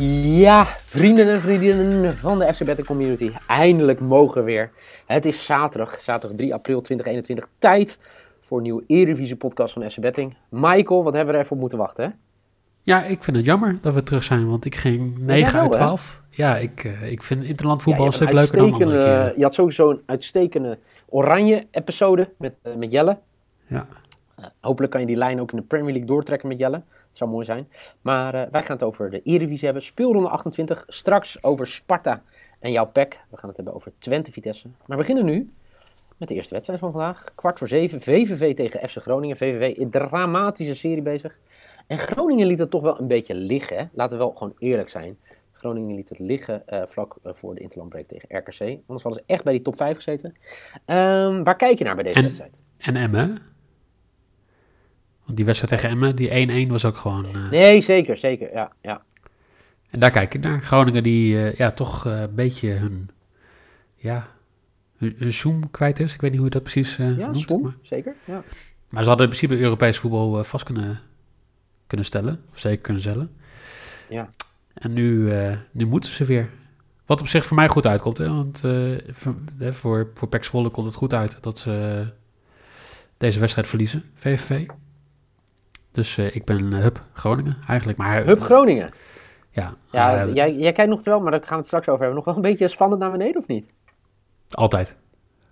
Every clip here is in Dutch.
Ja, vrienden en vriendinnen van de FC Betting Community. Eindelijk mogen we weer. Het is zaterdag, zaterdag 3 april 2021. Tijd voor een nieuwe Eredivisie podcast van FC Betting. Michael, wat hebben we er even op moeten wachten, hè? Ja, ik vind het jammer dat we terug zijn, want ik ging 9 wel, uit hè? 12. Ja, ik, eh, ik vind interland voetbal Ja, een stuk leuker dan andere keren. Je had sowieso een uitstekende oranje episode met, eh, met Jelle. Ja. Eh, hopelijk kan je die lijn ook in de Premier League doortrekken met Jelle. Zou mooi zijn. Maar eh, wij gaan het over de Eredivisie hebben. Speelronde 28. Straks over Sparta en jouw PEC. We gaan het hebben over Twente Vitesse. Maar we beginnen nu met de eerste wedstrijd van vandaag. Kwart voor zeven. VVV tegen FC Groningen. VVV in dramatische serie bezig. En Groningen liet het toch wel een beetje liggen. Hè? Laten we wel gewoon eerlijk zijn. Groningen liet het liggen eh, vlak eh, voor de interlandbreak tegen RKC. Anders hadden ze echt bij die top 5 gezeten. Ehm, waar kijk je naar bij deze En- wedstrijd? En Emmen. Want die wedstrijd tegen Emmen, die 1-1 was ook gewoon... eh, Nee, zeker, zeker. Ja, ja. En daar kijk ik naar. Groningen die eh, ja, toch eh, een beetje hun... Ja, hun, hun zoom kwijt is. Ik weet niet hoe je dat precies Ja, noemt. Swom, Maar, zeker. Ja. maar ze hadden in principe Europees voetbal vast kunnen, kunnen stellen. Of zeker kunnen stellen. Ja. En nu, nu moeten ze weer. Wat op zich voor mij goed uitkomt. Hè? Want voor, hè, voor, voor PEC Zwolle komt het goed uit dat ze deze wedstrijd verliezen. VVV. Dus eh, ik ben eh, Hup Groningen eigenlijk. Maar, Hup Groningen. Ja, Ja, eh, jij, jij kijkt nog wel, maar daar gaan we het straks over hebben. Nog wel een beetje spannend naar beneden, of niet? altijd.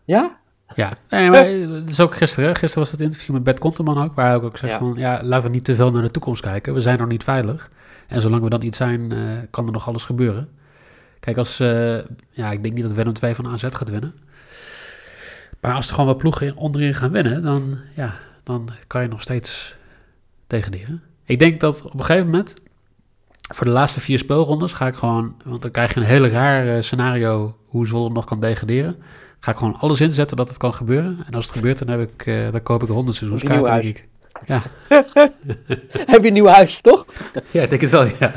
Ja? Ja, nee, maar eh, dat is ook gisteren. hè. Gisteren was het interview met Bert Konteman ook. Waar hij ook zei Ja. van, ja, laten we niet te veel naar de toekomst kijken. We zijn nog niet veilig. En zolang we dat niet zijn, eh, kan er nog alles gebeuren. Kijk, als, eh, ja, ik denk niet dat Willem 2 van AZ gaat winnen. Maar als er gewoon wat ploegen in- onderin gaan winnen, dan, ja, dan kan je nog steeds degraderen. Ik denk dat op een gegeven moment, voor de laatste vier speelrondes, ga ik gewoon, want dan krijg je een hele raar eh, scenario hoe Zwolle nog kan degraderen. Ga ik gewoon alles inzetten dat het kan gebeuren. En als het gebeurt, dan, heb ik, eh, dan koop ik 100 seizoenskaarten. denk ik. Ja. Heb je een nieuw huis, toch? ja, ik denk het wel, ja.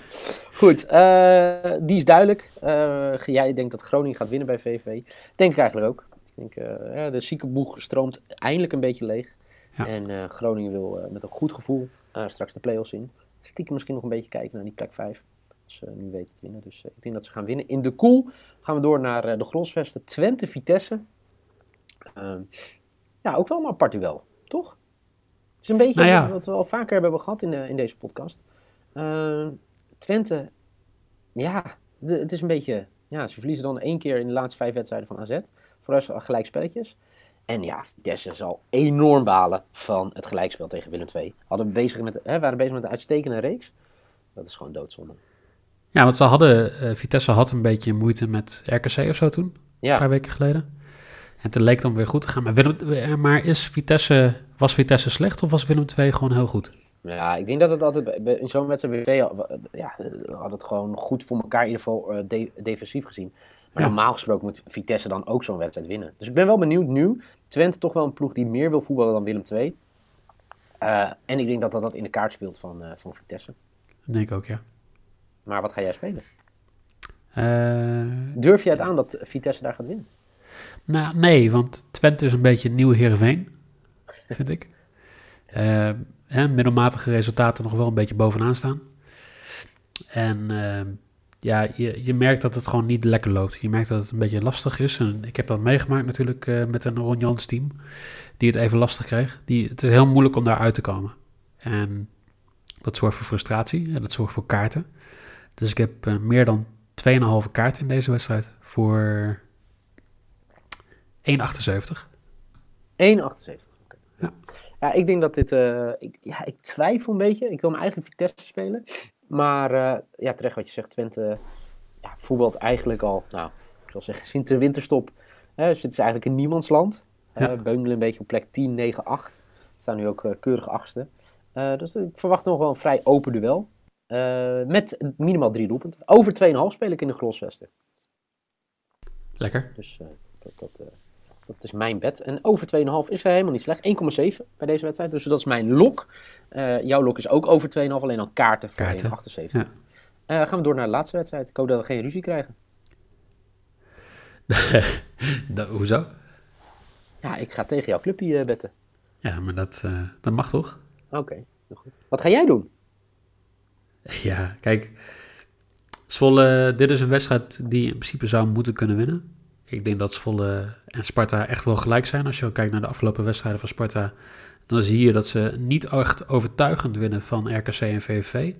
Goed, eh, die is duidelijk. Jij denkt dat Groningen gaat winnen bij VV. Denk ik eigenlijk ook. Ik denk, ja, de ziekenboeg stroomt eindelijk een beetje leeg. Ja. En eh, Groningen wil eh, met een goed gevoel eh, straks de play-offs in. Stiekem misschien nog een beetje kijken naar die plek 5. Als ze nu weten te winnen. Dus ik denk dat ze gaan winnen. In de koel gaan we door naar de Grosvesten. Twente Vitesse. Ehm, ja, ook wel een apart duel, toch? Het is een beetje Nou ja. wat we al vaker hebben gehad in, de, in deze podcast. Ehm, Twente, ja, de- het is een beetje... Ja, ze verliezen dan één keer in de laatste vijf wedstrijden van AZ. Voor gelijk spelletjes. En ja, Vitesse zal enorm balen van het gelijkspel tegen Willem II. Hadden bezig met, hè, waren bezig met een uitstekende reeks. Dat is gewoon doodzonde. Ja, want ze hadden, eh, Vitesse had een beetje moeite met RKC of zo toen, een Ja, paar weken geleden. En toen leek het dan weer goed te gaan. Maar, Willem, eh, maar is Vitesse, was Vitesse slecht of was Willem II gewoon heel goed? ja ik denk dat het altijd bij- bij- in zo'n wedstrijd weer al- ja, had het gewoon goed voor elkaar in ieder geval eh, de- defensief gezien. Maar Ja. normaal gesproken moet Vitesse dan ook zo'n wedstrijd winnen. Dus ik ben wel benieuwd nu. Twente toch wel een ploeg die meer wil voetballen dan Willem II. Eh, en ik denk dat dat, dat in de kaart speelt van, eh, van Vitesse. Dat denk ik ook, ja. Maar wat ga jij spelen? Eh, Durf je het aan dat Vitesse daar gaat winnen? nou, nee, want Twente is een beetje een nieuw Heerenveen, vind ik. Hè, middelmatige resultaten nog wel een beetje bovenaan staan. En eh, ja, je, je merkt dat het gewoon niet lekker loopt. Je merkt dat het een beetje lastig is. En ik heb dat meegemaakt natuurlijk eh, met een Ron Jans team, die het even lastig kreeg. Die, het is heel moeilijk om daar uit te komen. En dat zorgt voor frustratie en dat zorgt voor kaarten. Dus ik heb eh, meer dan 2,5 kaarten in deze wedstrijd voor 1,78. 1,78. Oké. Ja. ja, ik denk dat dit... eh, ik, ja, ik twijfel een beetje. Ik wil hem eigenlijk Vitesse spelen. Maar eh, ja, terecht wat je zegt. Twente ja, voetbalt eigenlijk al... Nou, ik zal zeggen, sinds de winterstop eh, zitten ze eigenlijk in niemandsland. Eh Ja. Beungelen een beetje op plek 10, 9, 8. Staan nu ook eh, keurig achtste. Dus ik verwacht nog wel een vrij open duel. Met minimaal drie doelpunten. Over 2,5 speel ik in de Grosvesten. Lekker. Dus dat, dat, dat is mijn bet. En over 2,5 is er helemaal niet slecht. 1,7 bij deze wedstrijd. Dus dat is mijn lok. Eh, jouw lok is ook over 2,5. Alleen dan kaarten voor Kaarten, 1,78. ja. Eh, gaan we door naar de laatste wedstrijd. Ik hoop dat we geen ruzie krijgen. Hoezo? Ja, ik ga tegen jouw clubje eh, betten. Ja, maar dat, dat mag toch? Oké, goed. Wat ga jij doen? Ja, kijk. Zwolle, dit is een wedstrijd die in principe zou moeten kunnen winnen. Ik denk dat Zwolle en Sparta echt wel gelijk zijn. Als je kijkt naar de afgelopen wedstrijden van Sparta, dan zie je dat ze niet echt overtuigend winnen van RKC en VVV. Uh,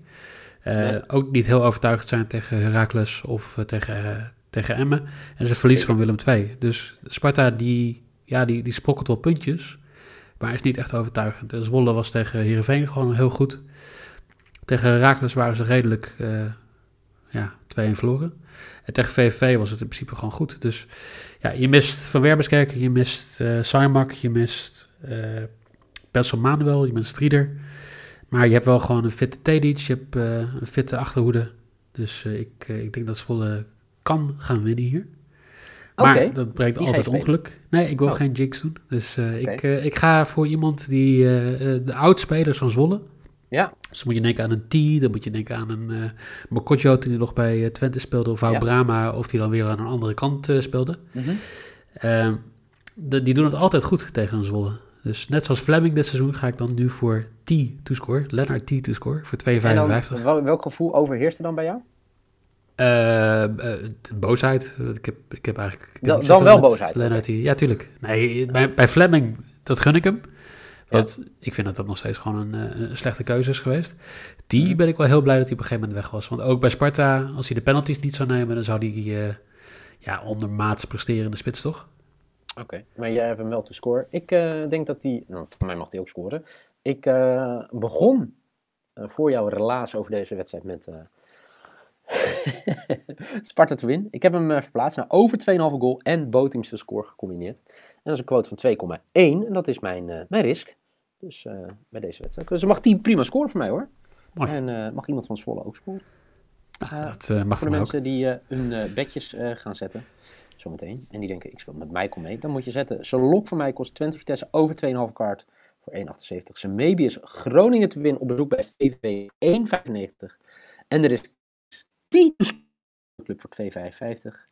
Nee. Ook niet heel overtuigend zijn tegen Heracles of eh, tegen, eh, tegen Emmen. En ze verliezen van Willem II. Dus Sparta die, ja, die, die sprokkelt wel puntjes, maar is niet echt overtuigend. En Zwolle was tegen Heerenveen gewoon heel goed. Tegen Heracles waren ze redelijk eh, ja, 2-1 verloren. En tegen VVV was het in principe gewoon goed. Dus ja, je mist Van Werbeskerken, je mist eh Sarmak, je mist Petzl Manuel, je mist Strieder. Maar je hebt wel gewoon een fitte Tedic, je hebt eh, een fitte achterhoede. Dus ik, ik denk dat Zwolle kan gaan winnen hier. Maar dat brengt altijd ongeluk. Nee, ik wil Oh. geen jinx doen. Dus ik, ik ga voor iemand die eh, de oudspelers van Zwolle. Ja, Dus dan moet je denken aan een T, dan moet je denken aan een uh, Mokotjo die nog bij eh, Twente speelde, of Hou Ja. Brama, of die dan weer aan een andere kant eh, speelde. Mhm. Ehm, de- die doen het altijd goed tegen een Zwolle. Dus net zoals Fleming dit seizoen ga ik dan nu voor T to-score, Lennart T to-score, voor 2,55. En dan, wel- welk gevoel overheerst er dan bij jou? Eh, eh, de boosheid. Ik heb, ik heb eigenlijk. ik Dan- wel boosheid, Lennart. Ja, tuurlijk. Nee, bij, bij Fleming, dat gun ik hem. Want ik vind dat dat nog steeds gewoon een, eh, een slechte keuze is geweest. Die ben ik wel heel blij dat hij op een gegeven moment weg was. Want ook bij Sparta, als hij de penalties niet zou nemen, dan zou hij eh ja, ondermaats presteren in de spits, toch? Oké, maar jij hebt hem wel te scoren. Ik eh, denk dat hij, nou, voor mij mag hij ook scoren. Ik begon voor jouw relaas over deze wedstrijd met Sparta te win. Ik heb hem eh, verplaatst naar over 2,5 goal en Boteams te score gecombineerd. En dat is een quote van 2,1 en dat is mijn, eh, mijn risk. Dus eh, bij deze wedstrijd. Dus mag die prima scoren voor mij hoor. Mooi. En mag iemand van Zwolle ook scoren. Dat mag Voor voor de ook. mensen die hun bedjes gaan zetten, zometeen, en die denken, ik speel met Michael mee, dan moet je zetten, zijn lok van mij kost 20 Vitesse over 2,5 kaart voor 1,78. Zijn maybe is Groningen te winnen op bezoek bij VVV 1,95. En er is 10 club voor 2,55.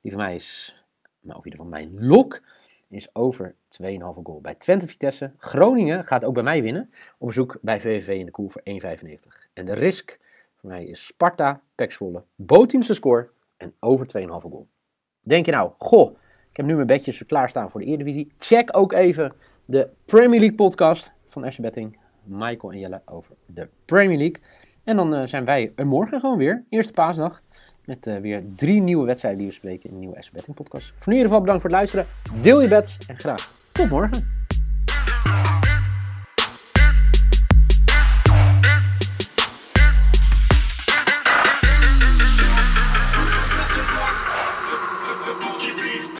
Die van mij is, maar ook ieder van mijn lok, is over 2,5 goal bij Twente Vitesse. Groningen gaat ook bij mij winnen op bezoek bij VVV in de koel voor 1,95. En de risk voor mij is Sparta, Pek Zwolle, Boteams te score en over 2,5 goal. Denk je nou, goh, ik heb nu mijn bedjes klaarstaan voor de Eredivisie. Check ook even de Premier League podcast van FC Betting. Michael en Jelle over de Premier League. En dan eh, zijn wij er morgen gewoon weer, eerste paasdag. Met eh, weer drie nieuwe wedstrijden die we spreken in de nieuwe FC Betting podcast. Voor nu in ieder geval bedankt voor het luisteren. Deel je bets en graag tot morgen.